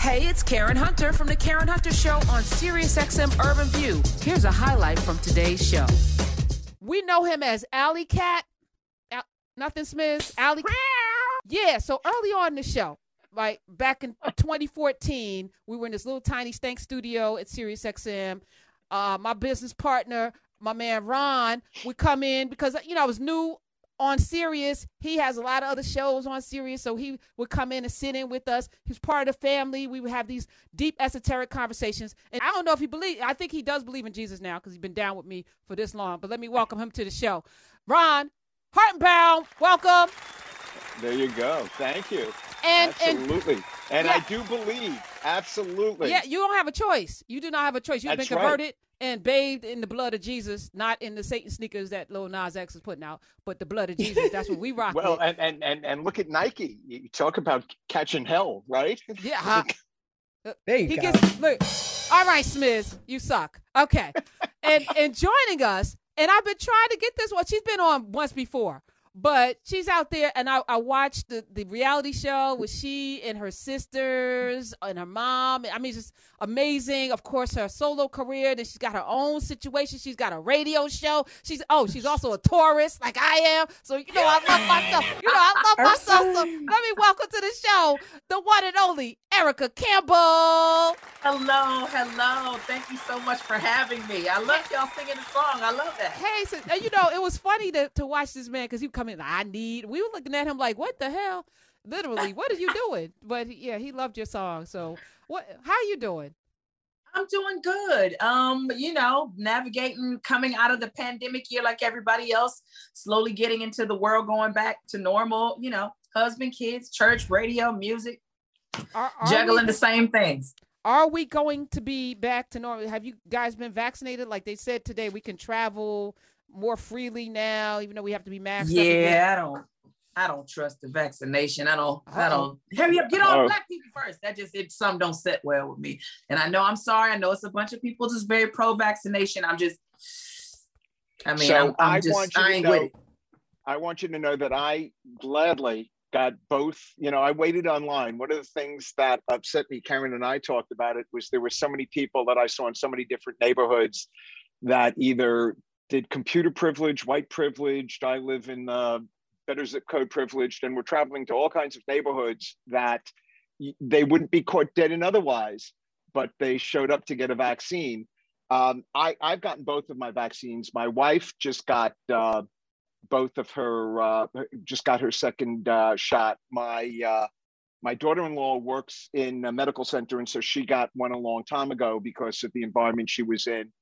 Hey, it's Karen Hunter from the Karen Hunter Show on SiriusXM Urban View. Here's a highlight from today's show. We know him as Alley Cat. Al- Nothing Smith. Alley. Yeah. So early on in the show, like back in 2014, we were in this little tiny stank studio at SiriusXM. Uh, my business partner, my man Ron, would come in because you know I was new on Sirius. He has a lot of other shows on Sirius, so he would come in and sit in with us. He's part of the family. We would have these deep esoteric conversations. And I don't know if he believe. I think he does believe in Jesus now because he's been down with me for this long. But let me welcome him to the show, Ron Hartenbaum. Welcome. There you go. Thank you. And and absolutely. And, Yeah. I do believe, absolutely. yeah, you don't have a choice. You do not have a choice. You've That's been right. Converted and bathed in the blood of Jesus, not in the Satan sneakers that Lil Nas X is putting out, but the blood of Jesus. That's what we rock Well, and, and and and look at Nike. You talk about catching hell, right? Yeah, huh? Uh, there you he go. gets look. All right, Smith, you suck. Okay, and and joining us, and I've been trying to get this one. She's been on once before, but she's out there, and I, I watched the the reality show with she and her sisters and her mom. I mean, it's just amazing. Of course, her solo career. Then she's got her own situation. She's got a radio show. She's oh, she's also a Taurus like I am. So you know, I love myself. You know, I love myself. So let me welcome to the show the one and only Erica Campbell. Hello, hello. Thank you so much for having me. I love y'all singing the song. I love that. Hey, so, and you know, it was funny to, to watch this man because he come in. I need. We were looking at him like, what the hell? Literally, what are you doing? But yeah, he loved your song. So what? How are you doing? I'm doing good. Um, you know, navigating coming out of the pandemic year like everybody else, slowly getting into the world, going back to normal, you know, husband, kids, church, radio, music, Are, are juggling we, the same things. Are we going to be back to normal? Have you guys been vaccinated? Like they said today, we can travel more freely now, even though we have to be masked. up. Yeah, I don't I don't trust the vaccination. I don't I Uh-oh. don't hurry up, get on black people first. That just it some don't sit well with me. And I know I'm sorry. I know it's a bunch of people just very pro-vaccination. I'm just I mean, so I'm, I'm I just want you I to ain't know. with it. I want you to know that I gladly got both. You know, I waited online. One of the things that upset me, Karen and I talked about it, was there were so many people that I saw in so many different neighborhoods that either did computer privilege, white privileged. I live in uh, better zip code privileged, and we're traveling to all kinds of neighborhoods that they wouldn't be caught dead in otherwise, but they showed up to get a vaccine. Um, I, I've gotten both of my vaccines. My wife just got uh, both of her, uh, just got her second uh, shot. My uh, my daughter-in-law works in a medical center, and so she got one a long time ago because of the environment she was in.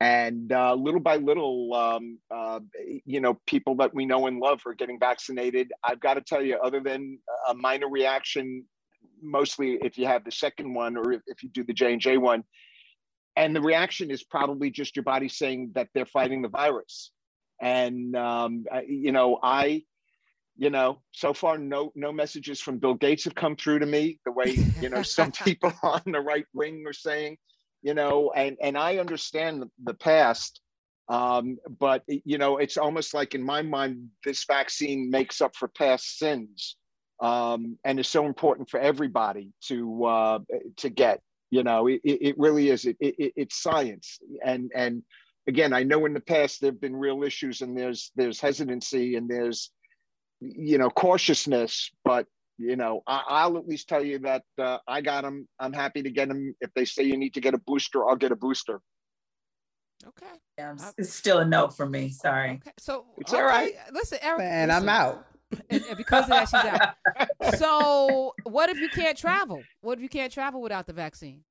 And uh, little by little, um, uh, you know, people that we know and love are getting vaccinated. I've got to tell you, other than a minor reaction, mostly if you have the second one or if, you do the J and J one, and the reaction is probably just your body saying that they're fighting the virus. And um, you know, I, you know, so far no no messages from Bill Gates have come through to me the way you know some people on the right wing are saying, you know, and and I understand the, past, um, but you know, it's almost like in my mind this vaccine makes up for past sins, um, and is so important for everybody to uh, to get. You know, it, it it really is. It, it it's science, and and again, I know in the past there've been real issues, and there's there's hesitancy, and there's you know cautiousness, but you know I, I'll at least tell you that uh, I got them. I'm happy to get them. If they say you need to get a booster, I'll get a booster. Okay. Yeah, it's still a no for me. Sorry. Okay. So It's okay. all right. Listen, Eric. And listen, I'm out. And, and because of that, she's out. so what if you can't travel? What if you can't travel without the vaccine?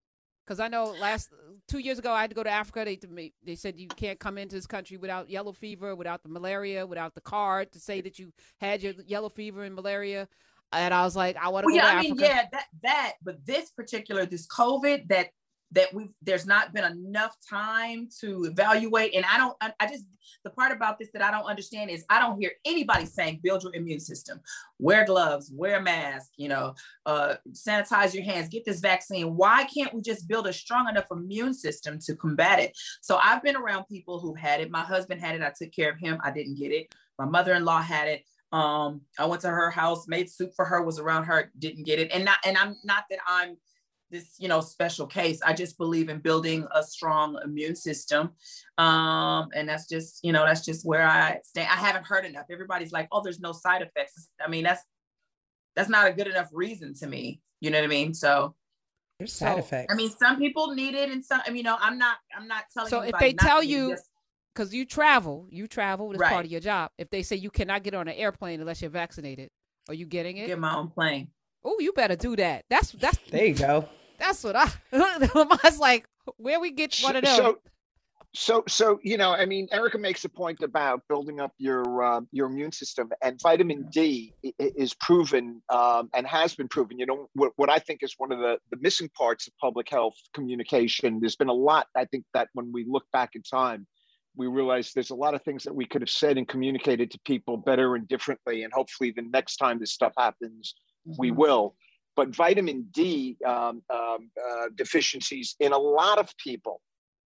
Because I know last two years ago I had to go to Africa. They they they said you can't come into this country without yellow fever, without the malaria, without the card to say that you had your yellow fever and malaria. And I was like, I want to Well, yeah, I mean, Africa. yeah, that that, but this particular, this COVID, that that we've there's not been enough time to evaluate, and I don't, I, I just the part about this that I don't understand is I don't hear anybody saying build your immune system, wear gloves, wear a mask, you know, uh, sanitize your hands, get this vaccine. Why can't we just build a strong enough immune system to combat it? So I've been around people who had it. My husband had it. I took care of him. I didn't get it. My mother-in-law had it. Um, I went to her house, made soup for her, was around her, didn't get it. And not, and I'm not that I'm this you know special case. I just believe in building a strong immune system. Um and that's just you know that's just where i stand. I haven't heard enough. Everybody's like oh there's no side effects. I mean that's that's not a good enough reason to me. You know what i mean? So there's side So, effects. i mean some people need it and some I mean, you know i'm not i'm not telling So if they tell you- just- because you travel, you travel as Right. part of your job. If they say you cannot get on an airplane unless you're vaccinated, are you getting it? get my own plane Oh, you better do that. That's that's there you go. that's what I. Lamar's like, where we get one of them? So, so, so you know, I mean, Erica makes a point about building up your uh, your immune system, and vitamin D is proven um, and has been proven. You know, what, what I think is one of the the missing parts of public health communication. There's been a lot. I think that when we look back in time, we realize there's a lot of things that we could have said and communicated to people better and differently, and hopefully, the next time this stuff happens, we Mhm. will. But vitamin D um, um, uh, deficiencies in a lot of people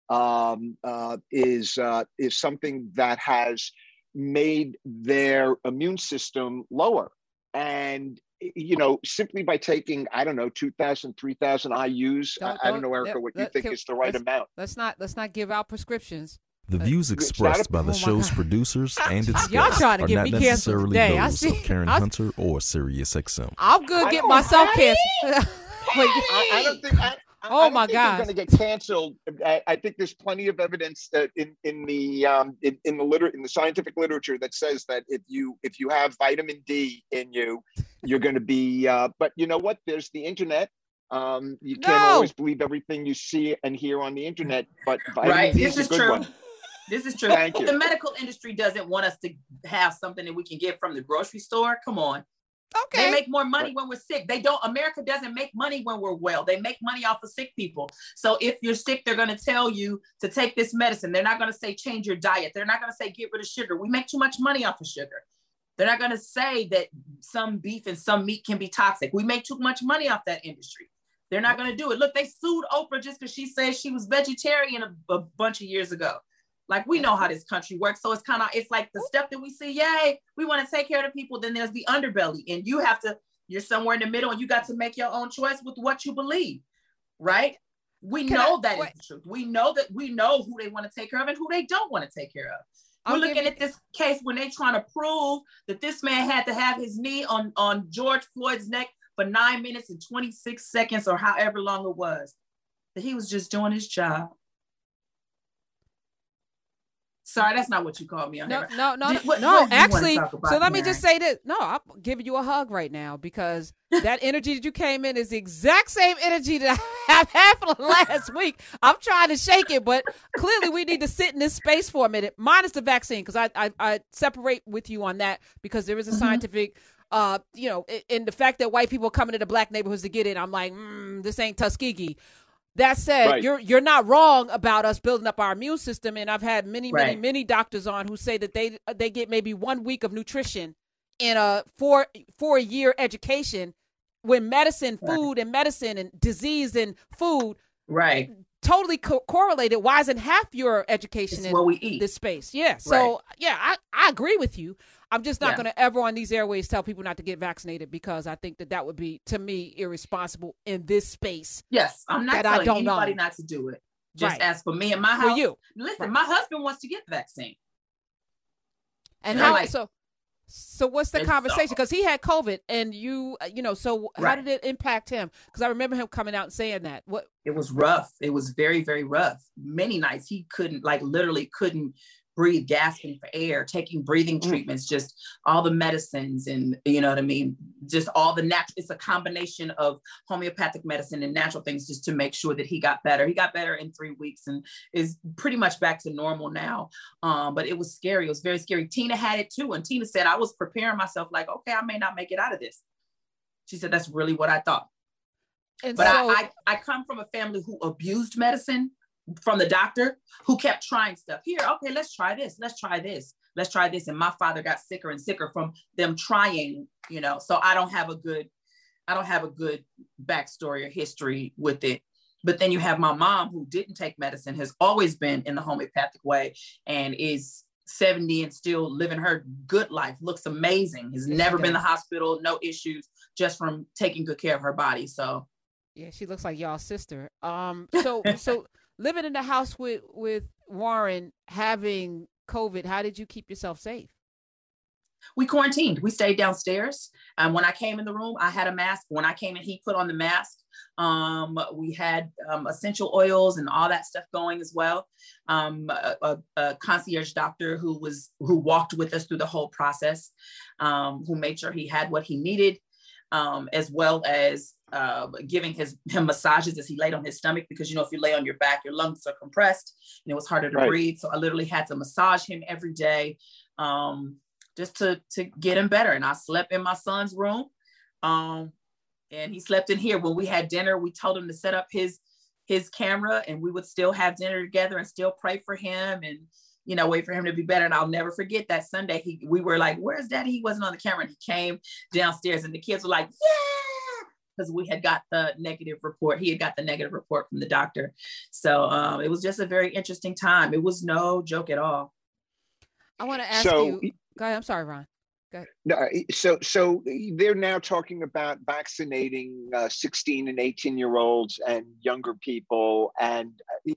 um, uh, is uh, is something that has made their immune system lower, and you know simply by taking I don't know 2,000, 3,000 IU's. I, Don't- I don't don't- know, Erica, what you think is the right let's- amount. let's not let's not give out prescriptions. The Uh, views expressed by the oh show's God. producers and its Y'all guests trying to are get not me necessarily today. I those see- of Karen I- Hunter or Sirius XM. I'm good. I Get don't- myself Patty? canceled. I, I don't think. I, I- Oh I my God. They're going to get canceled. I, I think there's plenty of evidence that in in the um, in, in the liter- in the scientific literature that says that if you if you have vitamin D in you, you're going to be. Uh, but you know what? There's the internet. Um, you can't No. always believe everything you see and hear on the internet. But vitamin right D this is is a good true one. This is true Thank you. the medical industry doesn't want us to have something that we can get from the grocery store come on okay. They make more money when we're sick. They don't, America doesn't make money when we're well. They make money off of sick people. So if you're sick, they're going to tell you to take this medicine. They're not going to say change your diet. They're not going to say get rid of sugar. We make too much money off of sugar. They're not going to say that some beef and some meat can be toxic. We make too much money off that industry. They're not going to do it. Look, they sued Oprah just because she said she was vegetarian a, a bunch of years ago. Like we know how this country works. So it's kind of it's like the stuff that we see, yay, we want to take care of the people. Then there's the underbelly, and you have to, you're somewhere in the middle, and you got to make your own choice with what you believe, right? We Can know I- that is wait. the truth. We know that we know who they want to take care of and who they don't want to take care of. I'll We're give looking at this case when they're trying to prove that this man had to have his knee on, on George Floyd's neck for nine minutes and 26 seconds or however long it was. That he was just doing his job. Sorry, that's not what you called me on No, no, no, Did- what- no. what do you wanna Actually, so let me Karen? just say this. No, I'm giving you a hug right now because that energy that you came in is the exact same energy that I have had for the last week. I'm trying to shake it, but clearly we need to sit in this space for a minute, minus the vaccine, because I, I I separate with you on that because there is a Mhm. scientific. Uh, you know, in the fact that white people are coming to the black neighborhoods to get it, I'm like, mm, this ain't Tuskegee. That said, Right. you're you're not wrong about us building up our immune system, and I've had many, many, Right. many doctors on who say that they uh, they get maybe one week of nutrition in a four four year education when medicine, Right. food, and medicine and disease and food Right. Totally co- correlated. Why isn't half your education It's in what we eat. this space? Yeah. So yeah, I, I agree with you. I'm just not Yeah. going to ever on these airways tell people not to get vaccinated because I think that that would be to me irresponsible in this space. yes, I'm not that I telling don't anybody not to do it. Just Right. as for me and my house. For you. listen, Right. my husband wants to get the vaccine. And Yeah. how Like- so? So what's the It's, conversation? Because he had COVID, and you, uh, you know, so how did it impact him? Because I remember him coming out and saying that. What? it was rough. It was very, very rough. Many nights he couldn't, like, literally couldn't breathe, gasping for air, taking breathing Mm. treatments, just all the medicines, and you know what I mean. Just all the natural. It's a combination of homeopathic medicine and natural things, just to make sure that he got better. He got better in three weeks and is pretty much back to normal now. Um, but it was scary. It was very scary. Tina had it too, and Tina said I was preparing myself, like, okay, I may not make it out of this. She said that's really what I thought. And But so, I, I, I come from a family who abused medicine from the doctor who kept trying stuff. Here, okay, let's try this. Let's try this. Let's try this. And my father got sicker and sicker from them trying, you know. So I don't have a good, I don't have a good backstory or history with it. But then you have my mom who didn't take medicine, has always been in the homeopathic way and is 70 and still living her good life, looks amazing, has never been in the hospital, no issues, just from taking good care of her body. So Yeah, she looks like y'all's sister. Um, so so living in the house with with Warren having COVID, how did you keep yourself safe? we quarantined. We stayed downstairs. And when I came in the room, I had a mask. When I came in, he put on the mask. Um, we had um, essential oils and all that stuff going as well. Um, a, a, a, concierge doctor who was who walked with us through the whole process, um, who made sure he had what he needed, um, as well as uh, giving his him massages as he laid on his stomach because you know if you lay on your back, your lungs are compressed and it was harder to right. breathe. So I literally had to massage him every day. Um, just to to get him better. And I slept in my son's room. Um, and he slept in here. When we had dinner, we told him to set up his his camera and we would still have dinner together and still pray for him and you know wait for him to be better. And i'll never forget that sunday he we were like where's daddy? He wasn't on the camera. And he came downstairs and the kids were like yeah! Because we had got the negative report. He had got the negative report from the doctor. So um, it was just a very interesting time. It was no joke at all. I want to ask so, you Go ahead. I'm sorry, Ron. No, uh, so so they're now talking about vaccinating uh, 16 and 18 year olds and younger people, and uh,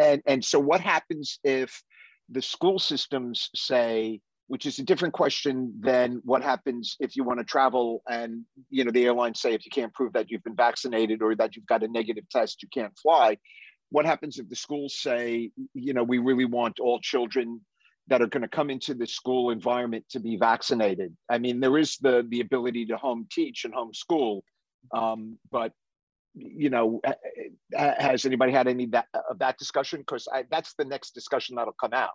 and and so what happens if the school systems say, which is a different question than what happens if you want to travel and you know the airlines say if you can't prove that you've been vaccinated or that you've got a negative test, you can't fly. What happens if the schools say, you know, we really want all children that are going to come into the school environment to be vaccinated. I mean, there is the the ability to home teach and homeschool, um, but you know, uh, uh, uh, has anybody had any that, of that discussion? Because that's the next discussion that'll come out.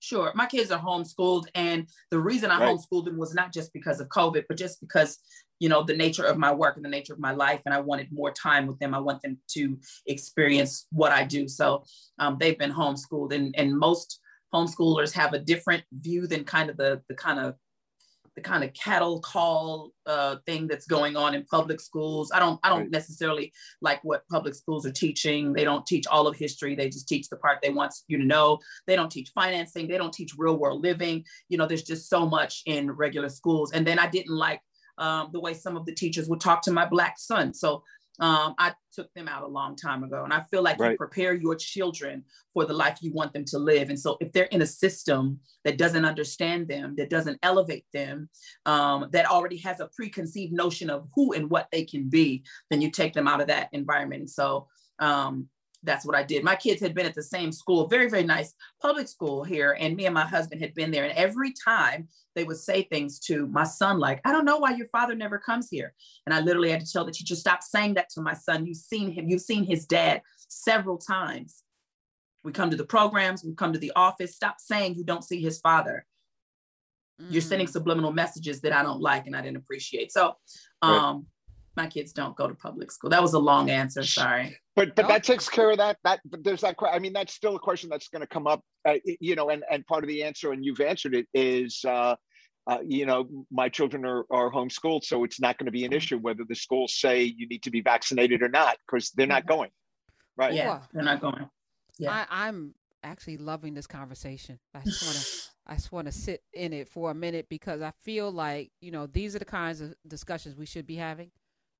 Sure, my kids are homeschooled, and the reason I right. homeschooled them was not just because of COVID, but just because you know the nature of my work and the nature of my life, and I wanted more time with them. I want them to experience what I do. So um, they've been homeschooled, and and most homeschoolers have a different view than kind of the the kind of the kind of cattle call uh, thing that's going on in public schools. I don't I don't right. necessarily like what public schools are teaching. They don't teach all of history. They just teach the part they want you to know. They don't teach financing. They don't teach real world living. You know, there's just so much in regular schools. And then I didn't like um, the way some of the teachers would talk to my black son. So um, I took them out a long time ago. And I feel like right. you prepare your children for the life you want them to live. And so if they're in a system that doesn't understand them, that doesn't elevate them, um, that already has a preconceived notion of who and what they can be, then you take them out of that environment. And so um, that's what I did. My kids had been at the same school, very, very nice public school here. And me and my husband had been there. And every time they would say things to my son, like, I don't know why your father never comes here. And I literally had to tell the teacher, stop saying that to my son. You've seen him, you've seen his dad several times. We come to the programs, we come to the office. Stop saying you don't see his father. Mm. You're sending mm. subliminal messages that I don't like and I didn't appreciate. So, um, right my kids don't go to public school. That was a long answer. Sorry. But but that takes care of that. That but there's that. I mean, that's still a question that's going to come up. Uh, you know, and and part of the answer, and you've answered it, is. Uh, uh, you know, my children are, are homeschooled, so it's not going to be an issue whether the schools say you need to be vaccinated or not, because they're not going. Right. Yeah, they're not going. Yeah. I, I'm actually loving this conversation. I just want to I just want to sit in it for a minute because I feel like, you know, these are the kinds of discussions we should be having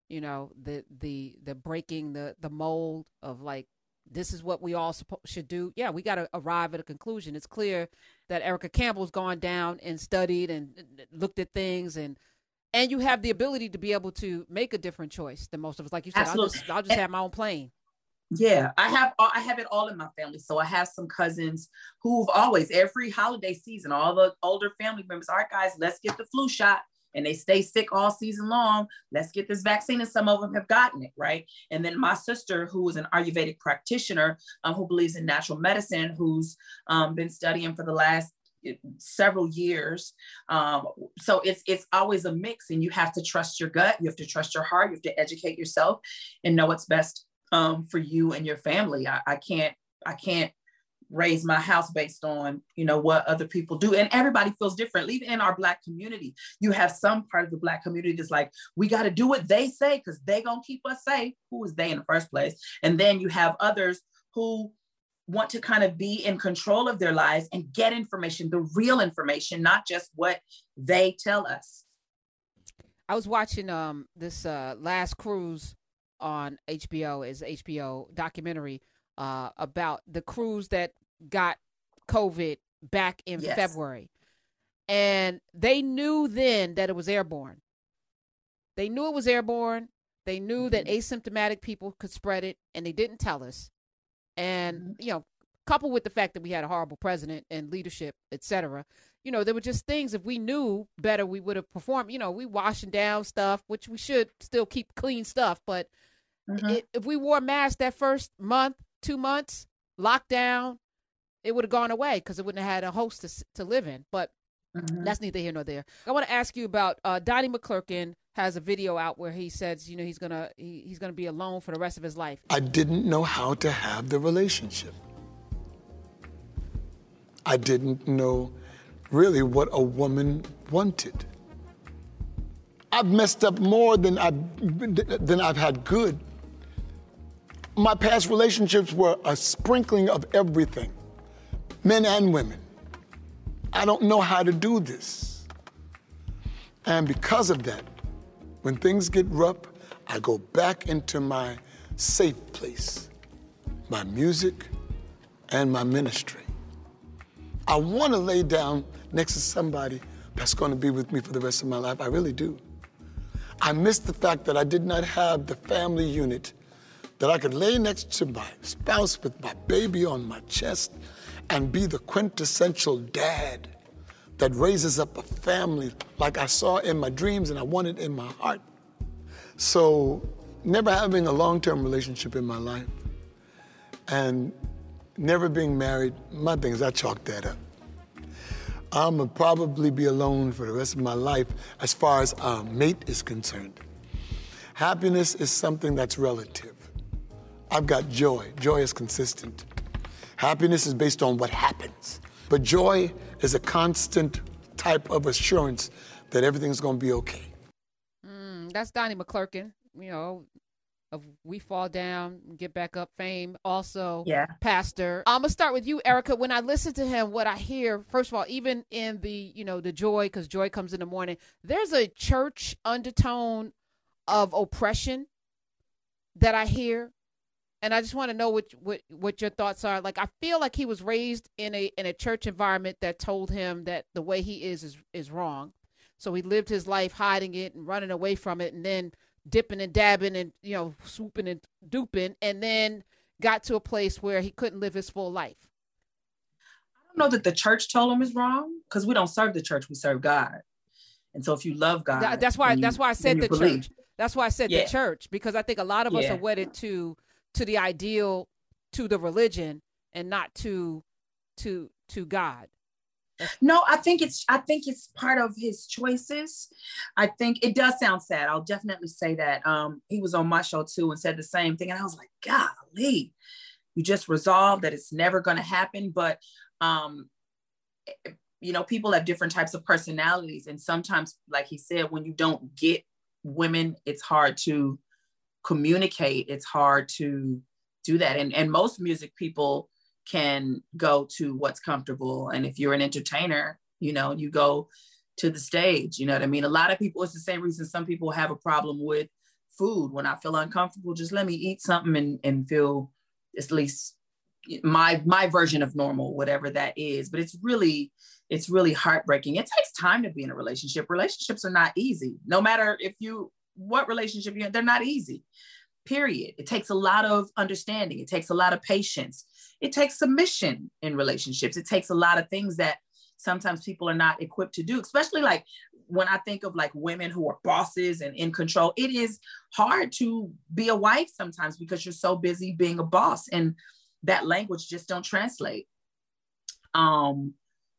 you know the the the breaking the the mold of like this is what we all suppo- should do. Yeah we got to arrive at a conclusion. It's clear that erica campbell's gone down and studied and looked at things and and you have the ability to be able to make a different choice than most of us. Like you said Absolutely. i'll just, I'll just have my own plane. Yeah, I have I have it all in my family. So I have some cousins who've always every holiday season, all the older family members, all right, guys, let's get the flu shot and they stay sick all season long. Let's get this vaccine. And some of them have gotten it, right? And then my sister, who is an Ayurvedic practitioner um, who believes in natural medicine, who's um, been studying for the last eh, several years. Um, so it's it's always a mix, and you have to trust your gut. You have to trust your heart. You have to educate yourself and know what's best um, for you and your family. I, I can't I can't raise my house based on you know what other people do. And everybody feels different even in our black community. You have some part of the black community that's like we got to do what they say because they gonna keep us safe. Who is they in the first place? And then you have others who want to kind of be in control of their lives and get information the real information not just what they tell us. I was watching um this uh last cruise on HBO is HBO documentary uh, about the crews that got COVID back in Yes. February, and they knew then that it was airborne. They knew it was airborne. They knew that asymptomatic people could spread it, and they didn't tell us. And Mhm. you know, coupled with the fact that we had a horrible president and leadership, et cetera, you know, there were just things. If we knew better, we would have performed. You know, we washing down stuff, which we should still keep clean stuff. But Mhm. it, if we wore masks that first month, two months, lockdown, it would have gone away because it wouldn't have had a host to to live in. But Mhm. that's neither here nor there. I want to ask you about uh, Donnie McClurkin has a video out where he says, you know, he's gonna he, he's gonna be alone for the rest of his life. I didn't know how to have the relationship. I didn't know really what a woman wanted. I've messed up more than I've, than I've had good. My past relationships were a sprinkling of everything, men and women. I don't know how to do this. And because of that, when things get rough, I go back into my safe place, my music and my ministry. I want to lay down next to somebody that's going to be with me for the rest of my life. I really do. I miss the fact that I did not have the family unit that I could lay next to my spouse with my baby on my chest and be the quintessential dad that raises up a family like I saw in my dreams and I wanted in my heart. So, never having a long term relationship in my life and never being married, my thing is I chalk that up. I'm gonna probably be alone for the rest of my life as far as a mate is concerned. Happiness is something that's relative. I've got joy. Joy is consistent. Happiness is based on what happens. But joy is a constant type of assurance that everything's gonna be okay. Mm, that's Donnie McClurkin. You know, of We Fall Down, Get Back Up fame. Also, Yeah. pastor. I'm gonna start with you, Erica. When I listen to him, what I hear, first of all, even in the you know the joy, because joy comes in the morning. There's a church undertone of oppression that I hear, and I just want to know what what what your thoughts are. Like, I feel like he was raised in a in a church environment that told him that the way he is is is wrong. So he lived his life hiding it and running away from it, and then dipping and dabbing and you know swooping and duping, and then got to a place where he couldn't live his full life. I don't know that the church told him is wrong because we don't serve the church, we serve God. And so if you love God, That- that's why you- that's why I said the believe. church. That's why I said Yeah. the church because I think a lot of us Yeah. are wedded to to the ideal, to the religion, and not to to to God. No, I think it's I think it's part of his choices. I think it does sound sad. I'll definitely say that. Um, he was on my show too and said the same thing, and I was like, golly, you just resolved that it's never going to happen. But um, you know, people have different types of personalities, and sometimes, like he said, when you don't get women, it's hard to communicate. It's hard to do that, and and most music people can go to what's comfortable. And if you're an entertainer, you know, you go to the stage. You know what I mean? A lot of people, it's the same reason some people have a problem with food. When I feel uncomfortable, just let me eat something and, and feel at least my my version of normal, whatever that is. But it's really, it's really heartbreaking. It takes time to be in a relationship. Relationships are not easy. No matter if you what relationship you're in, they're not easy. Period. It takes a lot of understanding. It takes a lot of patience it takes submission in relationships. It takes a lot of things that sometimes people are not equipped to do, especially like when I think of like women who are bosses and in control. It is hard to be a wife sometimes because you're so busy being a boss and that language just don't translate. Um,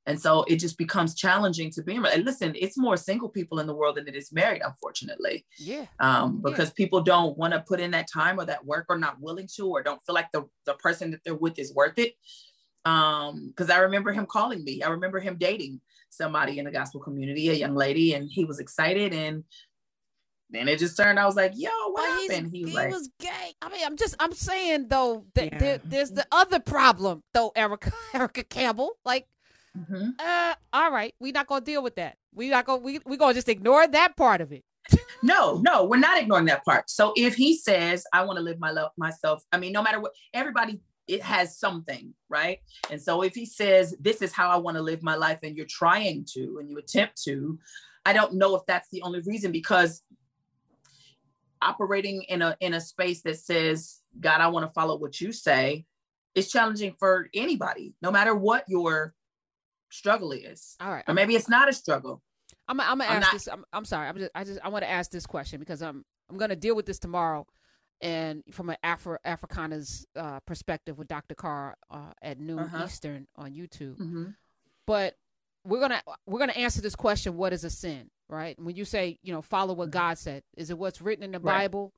and so it just becomes challenging to be in. And listen, it's more single people in the world than it is married, unfortunately Yeah. um, Yeah. because people don't want to put in that time or that work or not willing to or don't feel like the, the person that they're with is worth it um because i remember him calling me i remember him dating somebody in the gospel community a young lady and he was excited and then it just turned i was like yo what he's- happened he was he like was gay. I mean, I'm just I'm saying though that Yeah. there, there's the other problem though, Erica Erica Campbell. Like, Mhm. uh, all right, we're not gonna deal with that. We not gonna we we gonna just ignore that part of it. no, no, we're not ignoring that part. So if he says, I want to live my love myself, I mean, no matter what, everybody it has something, right? And so if he says, This is how I want to live my life, and you're trying to and you attempt to, I don't know if that's the only reason because operating in a in a space that says, God, I want to follow what you say, is challenging for anybody, no matter what your struggle is. All right. Or maybe it's not a struggle. I'm, I'm gonna I'm ask not- this. I'm, I'm sorry. I'm just, I just, I want to ask this question because I'm, I'm gonna deal with this tomorrow, and from an Afro Africana's uh, perspective with Dr. Carr uh, at noon Uh-huh. Eastern on YouTube. Mhm. But we're gonna, we're gonna answer this question: What is a sin? Right? When you say, you know, follow what God said, is it what's written in the Mm-hmm. Right. Bible?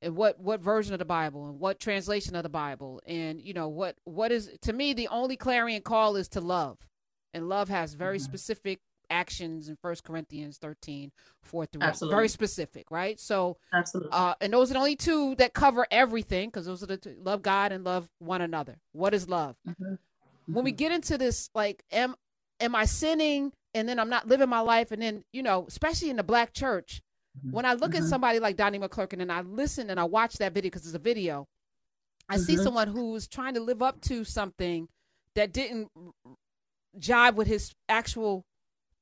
And what what version of the Bible and what translation of the Bible and you know what what is to me the only clarion call is to love, and love has very Mhm. specific actions in First Corinthians 13, 4 through 8. Absolutely. Very specific, right? So, Absolutely. uh, and those are the only two that cover everything because those are the two love God and love one another. What is love? Mhm. When we get into this, like, am am I sinning and then I'm not living my life? And then, you know, especially in the black church, when I look at Mhm. somebody like Donnie McClurkin and I listen and I watch that video because it's a video, I see someone who's trying to live up to something that didn't jive with his actual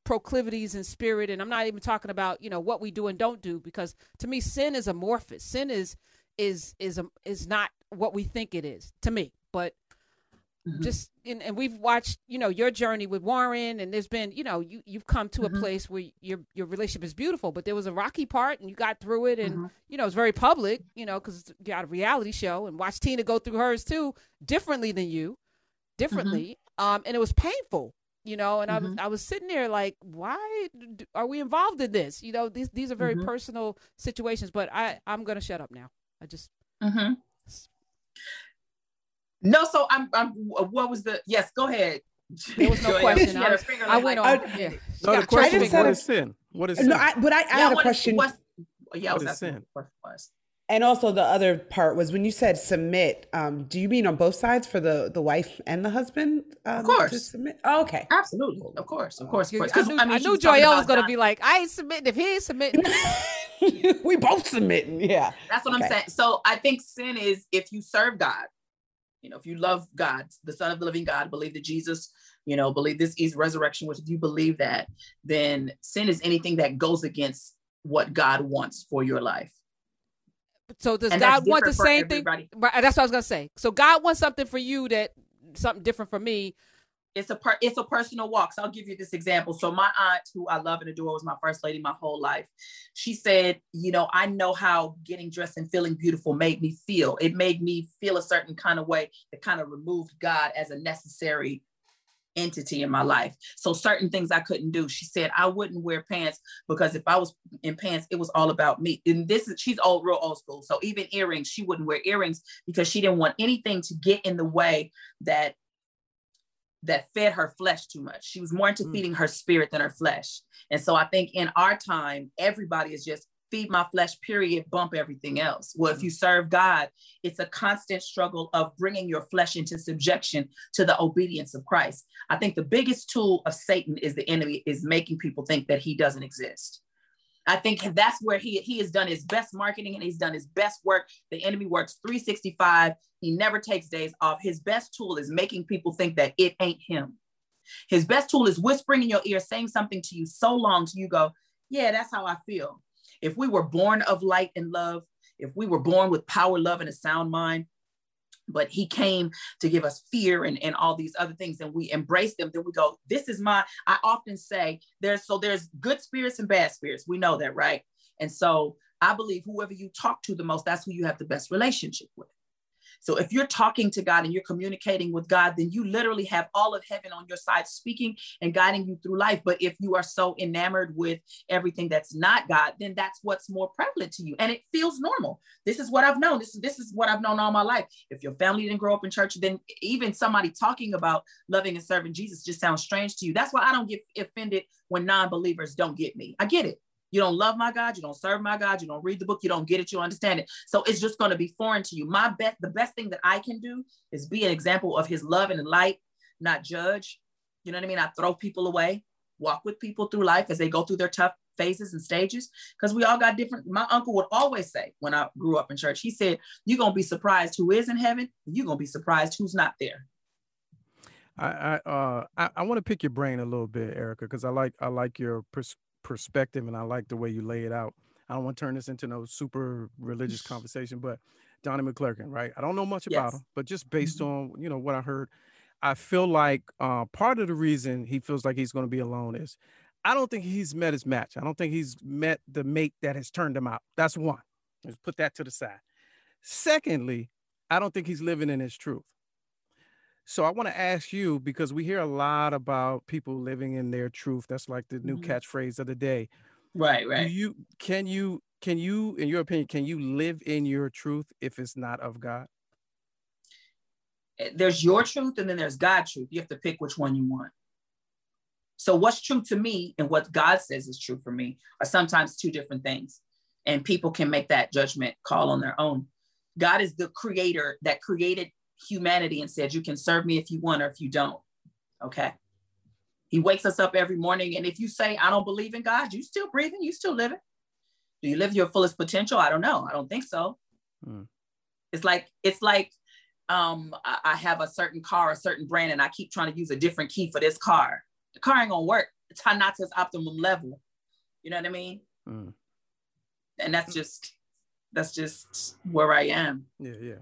proclivities and spirit and i'm not even talking about you know what we do and don't do because to me sin is amorphous sin is is is um, is not what we think it is to me but Mhm. just and, and we've watched you know your journey with warren and there's been you know you you've come to Mhm. a place where your your relationship is beautiful but there was a rocky part and you got through it and Mhm. you know it's very public you know because you got a reality show and watch tina go through hers too differently than you differently um and it was painful you know and i was Mhm. i was sitting there like why d- are we involved in this you know these these are very Mhm. personal situations but i i'm gonna shut up now i just hmm No, so I'm. I'm. What was the? Yes, go ahead. There was no question. She I had was- her finger like- went I- on yeah She No, the a question trigger is finger. what is sin? What is sin? No, I, but I, I Yeah, had a question. what's- yeah, I What was is asking sin? What the question was. And also the other part was when you said submit. Um, do you mean on both sides for the the wife and the husband? Um, To course. submit. Oh, okay. Absolutely, of course, of course, of course. I 'Cause, knew, I she knew was talking Joelle about was gonna be like, I ain't submitting. If he ain't submitting, we both submitting. Yeah. That's what I'm saying. So I think sin is if you serve God, you know, if you love God, the Son of the Living God, believe that Jesus, you know, believe this is resurrection, which if you believe that, then sin is anything that goes against what God wants for your life. So does And God want the same thing? everybody. Right, that's what I was gonna say. So God wants something for you that something different for me. it's a per, it's a personal walk. So I'll give you this example. So my aunt, who I love and adore, was my first lady my whole life. She said, you know, I know how getting dressed and feeling beautiful made me feel. It made me feel a certain kind of way that kind of removed God as a necessary entity in my life. So certain things I couldn't do. She said I wouldn't wear pants because if I was in pants, it was all about me. And this is she's old, real old school. So even earrings, she wouldn't wear earrings because she didn't want anything to get in the way that that fed her flesh too much. She was more into Mm. feeding her spirit than her flesh. And so I think in our time, everybody is just feed my flesh, period, bump everything else. Well, if mm. you serve God, it's a constant struggle of bringing your flesh into subjection to the obedience of Christ. I think the biggest tool of Satan is the enemy is making people think that he doesn't exist. I think that's where he he has done his best marketing and he's done his best work. The enemy works 365. He never takes days off. His best tool is making people think that it ain't him. His best tool is whispering in your ear, saying something to you so long till you go, Yeah, that's how I feel. If we were born of light and love, if we were born with power, love, and a sound mind, but he came to give us fear and, and all these other things and we embrace them then we go this is my i often say there's so there's good spirits and bad spirits. We know that right? And so i believe whoever you talk to the most that's who you have the best relationship with so if you're talking to god and you're communicating with god then you literally have all of heaven on your side speaking and guiding you through life but if you are so enamored with everything that's not god then that's what's more prevalent to you and it feels normal this is what I've known. This is this is what I've known all my life. If your family didn't grow up in church, then even somebody talking about loving and serving Jesus just sounds strange to you. That's why I don't get offended when non-believers don't get me. I get it. You don't love my God, you don't serve my God, you don't read the book, you don't get it, you understand it. So it's just going to be foreign to you. My best, the best thing that I can do is be an example of his love and light, not judge. You know what I mean? I throw people away. walk with people through life as they go through their tough phases and stages because we all got different my uncle would always say when i grew up in church he said you're going to be surprised who is in heaven you're going to be surprised who's not there I I uh I, I want to pick your brain a little bit, Erica, because I like I like your pers- perspective and I like the way you lay it out. I don't want to turn this into no super religious conversation, but Donnie McClurkin, right? I don't know much about him, but just based Mhm. on you know what I heard, I feel like uh, part of the reason he feels like he's going to be alone is I don't think he's met his match. I don't think he's met the mate that has turned him out. That's one. Let's put that to the side. Secondly, I don't think he's living in his truth. So I want to ask you because we hear a lot about people living in their truth. That's like the new Mhm. catchphrase of the day. right Do right you can you can you in your opinion can you live in your truth if it's not of God? Eh, there's your truth and then there's God's truth. You have to pick which one you want. So what's true to me and what God says is true for me are sometimes two different things. And people can make that judgment call on their own. God is the creator that created humanity and said, you can serve me if you want or if you don't. Okay. He wakes us up every morning. And if you say, I don't believe in God, you still breathing, you still living. Do you live your fullest potential? I don't know. I don't think so. Hmm. It's like, it's like um, I, I have a certain car, a certain brand, and I keep trying to use a different key for this car. The car ain't gonna work. It's not to its optimum level. You know what I mean? Mm. And that's just that's just where I am. Yeah, yeah.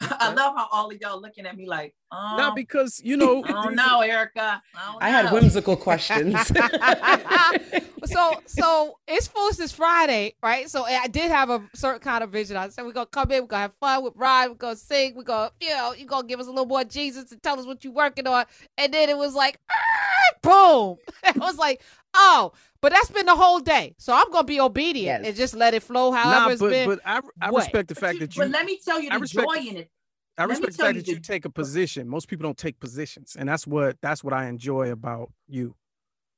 I love how all of y'all looking at me like, oh, Not because you know. I don't these- know, Erica. I, don't I had whimsical questions. so so it's Foolishness Friday, right? So I did have a certain kind of vision. I said we're gonna come in, we're gonna have fun with Ryan, we're gonna sing, we're gonna, you know, you're gonna give us a little more Jesus and tell us what you're working on. And then it was like, ah, boom. It was like, oh, but that's been the whole day. So I'm gonna be obedient Yes. and just let it flow however Nah, it's but been. but I I What? respect the But, fact you- that you but let me tell you I the respect- joy in it. I respect the fact you that you take a position. Most people don't take positions, and that's what that's what I enjoy about you.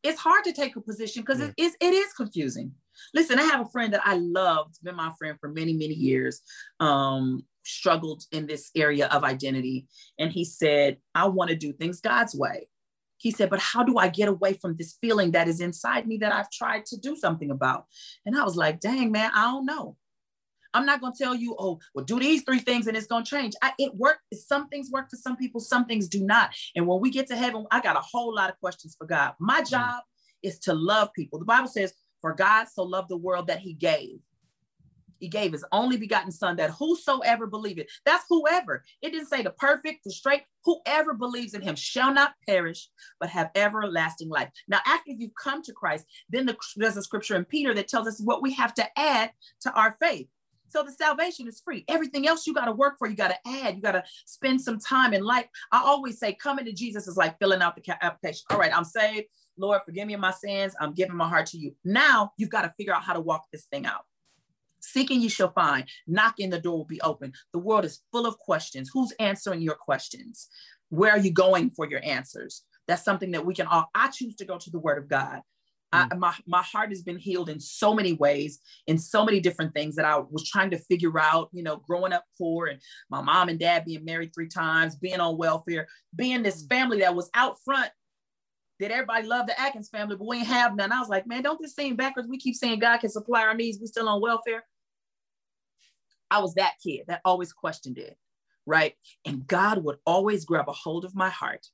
it's hard to take a position because it is it is confusing. Listen, I have a friend that I loved, been my friend for many, many years, um, struggled in this area of identity. And he said, I want to do things God's way. He said, but how do I get away from this feeling that is inside me that I've tried to do something about? And I was like, dang, man, I don't know. I'm not going to tell you, oh, well, do these three things and it's going to change. I, it worked. Some things work for some people, some things do not. And when we get to heaven, I got a whole lot of questions for God. My mm. job is to love people. The Bible says, for God so loved the world that he gave. He gave his only begotten son that whosoever believe it, that's whoever. It didn't say the perfect, the straight, whoever believes in him shall not perish, but have everlasting life. Now, after you've come to Christ, then the, there's a scripture in Peter that tells us what we have to add to our faith. So the salvation is free. Everything else you got to work for, you got to add, you got to spend some time in life. I always say coming to Jesus is like filling out the application. All right, I'm saved. Lord, forgive me of my sins. I'm giving my heart to you. Now you've got to figure out how to walk this thing out. Seeking you shall find. Knocking the door will be open. The world is full of questions. Who's answering your questions? Where are you going for your answers? That's something that we can all. I choose to go to the Word of God. I, mm. my, my heart has been healed in so many ways, in so many different things that I was trying to figure out, you know, growing up poor and my mom and dad being married three times, being on welfare, being this mm. family that was out front. Did everybody love the Atkins family, but we ain't have none. I was like, man, don't this seem backwards? We keep saying God can supply our needs. We still on welfare. I was that kid that always questioned it, right? And God would always grab a hold of my heart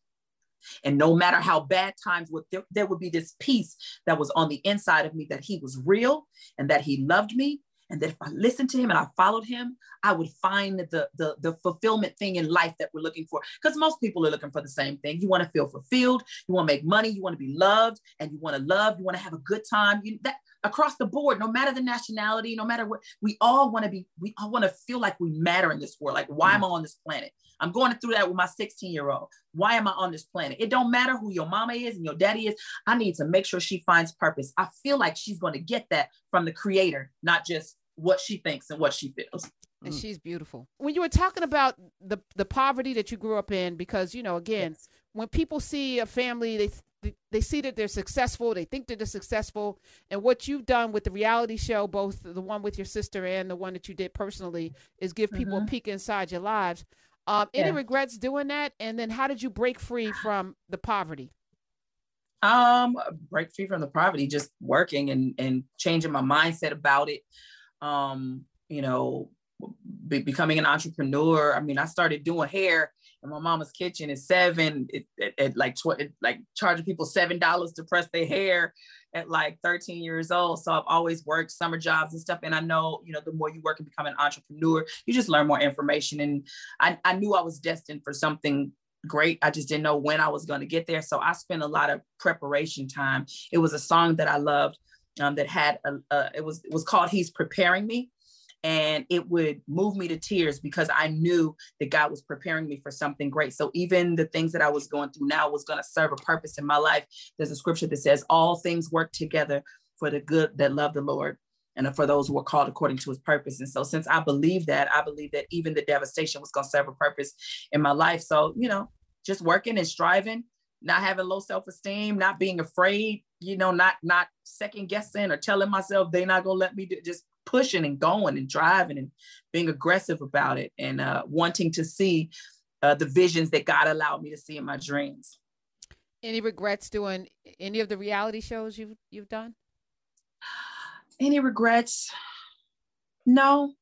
and no matter how bad times would there, there would be this peace that was on the inside of me that he was real and that he loved me and that if I listened to him and I followed him, I would find the the, the fulfillment thing in life that we're looking for. Because most people are looking for the same thing. You want to feel fulfilled, you want to make money, you want to be loved, and you want to love, you want to have a good time. You that across the board, no matter the nationality, no matter what, we all want to be, we all want to feel like we matter in this world. Like, why am mm. I on this planet? I'm going through that with my 16 year old. Why am I on this planet? It don't matter who your mama is and your daddy is. I need to make sure she finds purpose. I feel like she's going to get that from the creator, not just what she thinks and what she feels. and mm. she's beautiful. When you were talking about the the poverty that you grew up in, because you know, again, Yes. when people see a family, they they- see that they're successful, they think that they're successful, and what you've done with the reality show, both the one with your sister and the one that you did personally, is give people a Mhm. peek inside your lives. Um, any Yeah. regrets doing that? And then how did you break free from the poverty? Um, break free from the poverty, just working and and changing my mindset about it. Um, you know, be, becoming an entrepreneur. I mean, I started doing hair in my mama's kitchen at seven, at, like tw- like charging people seven dollars to press their hair at like 13 years old. So I've always worked summer jobs and stuff. And I know, you know, the more you work and become an entrepreneur, you just learn more information. And I, I knew I was destined for something great. I just didn't know when I was going to get there. So I spent a lot of preparation time. It was a song that I loved um, that had a, a, it was it was called He's Preparing Me. And it would move me to tears because I knew that God was preparing me for something great. So even the things that I was going through now was going to serve a purpose in my life. There's a scripture that says, All things work together for the good that love the Lord and for those who are called according to his purpose. And so, since I believe that, I believe that even the devastation was going to serve a purpose in my life. So, you know, just working and striving, not having low self esteem, not being afraid, you know, not not second guessing or telling myself they're not going to let me do just pushing and going and driving and being aggressive about it and uh, wanting to see uh, the visions that God allowed me to see in my dreams. Any regrets doing any of the reality shows you've you've done? Any regrets? No,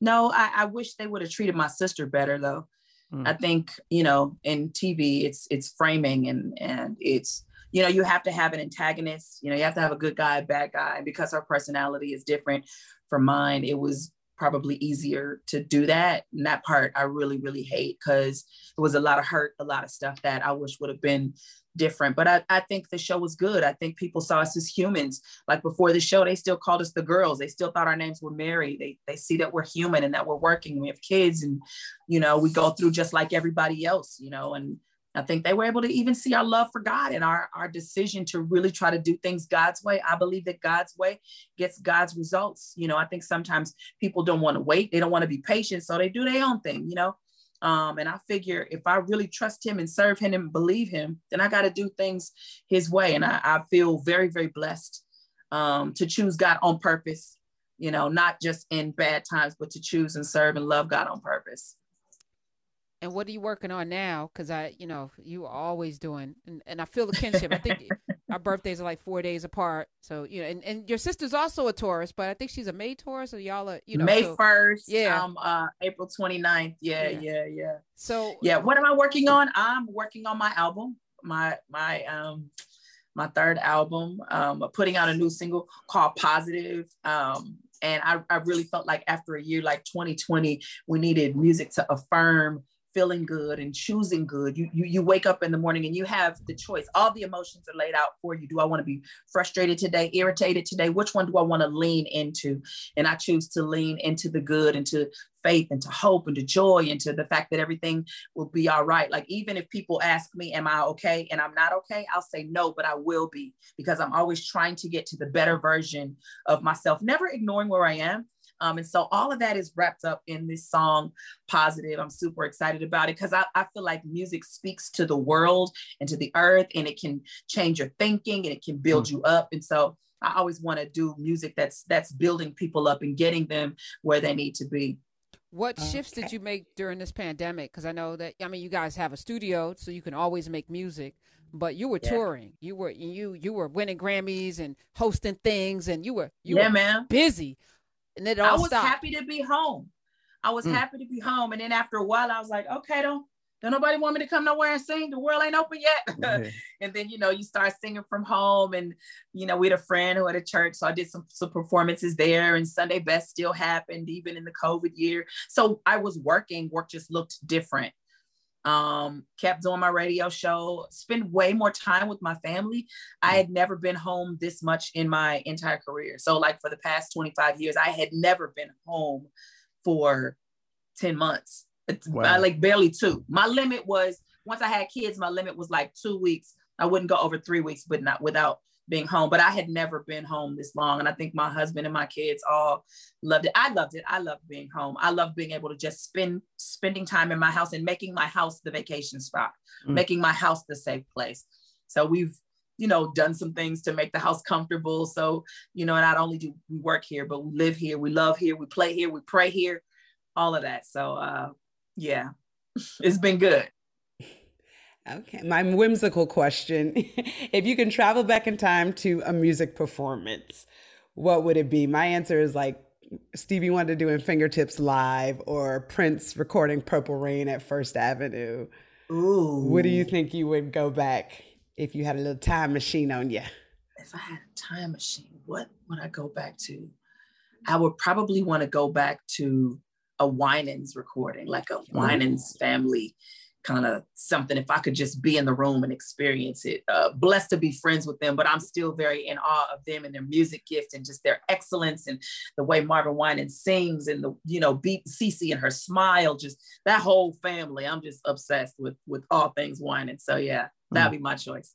no. I, I wish they would have treated my sister better, though. Mm. I think you know, in TV, it's it's framing and and it's you know you have to have an antagonist. You know, you have to have a good guy, bad guy. Because her personality is different from mine, it was probably easier to do that. And that part I really, really hate because it was a lot of hurt, a lot of stuff that I wish would have been different. But I, I think the show was good. I think people saw us as humans. Like before the show, they still called us the girls. They still thought our names were Mary. They they see that we're human and that we're working. We have kids and you know, we go through just like everybody else, you know, and I think they were able to even see our love for God and our, our decision to really try to do things God's way. I believe that God's way gets God's results. You know, I think sometimes people don't want to wait, they don't want to be patient, so they do their own thing, you know. Um, and I figure if I really trust him and serve him and believe him, then I got to do things his way. And I, I feel very, very blessed um, to choose God on purpose, you know, not just in bad times, but to choose and serve and love God on purpose. And what are you working on now? Because I, you know, you are always doing, and, and I feel the kinship. I think our birthdays are like four days apart. So, you know, and, and your sister's also a Taurus, but I think she's a May Taurus, so y'all are, you know. May so, 1st. Yeah. Um, uh, April 29th. Yeah, yeah, yeah, yeah. So, yeah, what am I working on? I'm working on my album, my, my, um, my third album, um, putting out a new single called Positive. Um, and I, I really felt like after a year like 2020, we needed music to affirm feeling good and choosing good. You, you you wake up in the morning and you have the choice. All the emotions are laid out for you. Do I want to be frustrated today, irritated today? Which one do I want to lean into? And I choose to lean into the good, into faith, into hope, into joy, into the fact that everything will be all right. Like even if people ask me, "Am I okay?" and I'm not okay, I'll say no, but I will be because I'm always trying to get to the better version of myself, never ignoring where I am um, and so all of that is wrapped up in this song, Positive. I'm super excited about it because I, I feel like music speaks to the world and to the earth, and it can change your thinking and it can build mm. you up. And so I always want to do music that's that's building people up and getting them where they need to be. What shifts did you make during this pandemic? Because I know that I mean you guys have a studio, so you can always make music. But you were yeah. touring, you were you you were winning Grammys and hosting things, and you were you yeah, were man. busy. And it all I was stopped. happy to be home. I was mm. happy to be home. And then after a while, I was like, okay, don't don't nobody want me to come nowhere and sing. The world ain't open yet. and then, you know, you start singing from home. And, you know, we had a friend who had a church. So I did some, some performances there and Sunday best still happened even in the COVID year. So I was working, work just looked different um, kept doing my radio show, spend way more time with my family. I had never been home this much in my entire career. So, like for the past 25 years, I had never been home for 10 months. Wow. like barely two. My limit was once I had kids, my limit was like two weeks. I wouldn't go over three weeks, but not without being home, but I had never been home this long. And I think my husband and my kids all loved it. I loved it. I loved being home. I love being able to just spend spending time in my house and making my house the vacation spot, mm. making my house the safe place. So we've, you know, done some things to make the house comfortable. So, you know, not only do we work here, but we live here, we love here, we play here, we pray here, all of that. So uh yeah, it's been good. Okay, my whimsical question. if you can travel back in time to a music performance, what would it be? My answer is like Stevie Wonder doing Fingertips Live or Prince recording Purple Rain at First Avenue. Ooh. What do you think you would go back if you had a little time machine on you? If I had a time machine, what would I go back to? I would probably want to go back to a Winans recording, like a Winans family kind of something if I could just be in the room and experience it. Uh, blessed to be friends with them, but I'm still very in awe of them and their music gift and just their excellence and the way Marvin Winans sings and the you know beat Cece and her smile, just that whole family. I'm just obsessed with with all things Winans. So yeah, that'd be my choice.